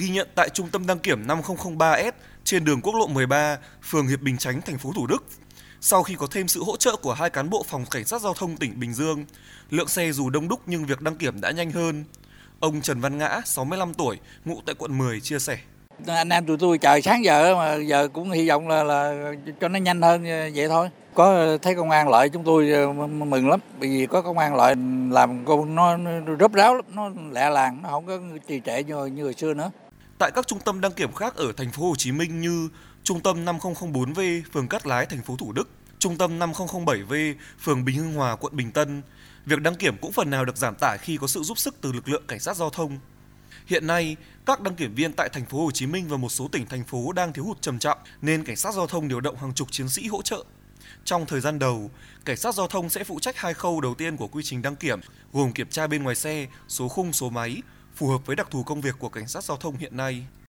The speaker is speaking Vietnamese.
ghi nhận tại Trung tâm đăng kiểm 5003S trên đường quốc lộ 13, phường Hiệp Bình Chánh, thành phố Thủ Đức. Sau khi có thêm sự hỗ trợ của hai cán bộ phòng cảnh sát giao thông tỉnh Bình Dương, lượng xe dù đông đúc nhưng việc đăng kiểm đã nhanh hơn. Ông Trần Văn Ngã, 65 tuổi, ngụ tại quận 10 chia sẻ. Anh em tụi tôi chờ sáng giờ mà giờ cũng hy vọng là là cho nó nhanh hơn ờ, vậy thôi. Có thấy công an lợi chúng tôi ờ, mừng lắm, bởi vì có công an lợi làm con nó, nó rớp ráo lắm, nó lẹ làng, nó không có trì trệ như như hồi xưa nữa. Tại các trung tâm đăng kiểm khác ở thành phố Hồ Chí Minh như Trung tâm 5004V, phường Cát Lái, thành phố Thủ Đức, Trung tâm 5007V, phường Bình Hưng Hòa, quận Bình Tân, việc đăng kiểm cũng phần nào được giảm tải khi có sự giúp sức từ lực lượng cảnh sát giao thông. Hiện nay, các đăng kiểm viên tại thành phố Hồ Chí Minh và một số tỉnh thành phố đang thiếu hụt trầm trọng nên cảnh sát giao thông điều động hàng chục chiến sĩ hỗ trợ. Trong thời gian đầu, cảnh sát giao thông sẽ phụ trách hai khâu đầu tiên của quy trình đăng kiểm, gồm kiểm tra bên ngoài xe, số khung, số máy, phù hợp với đặc thù công việc của cảnh sát giao thông hiện nay.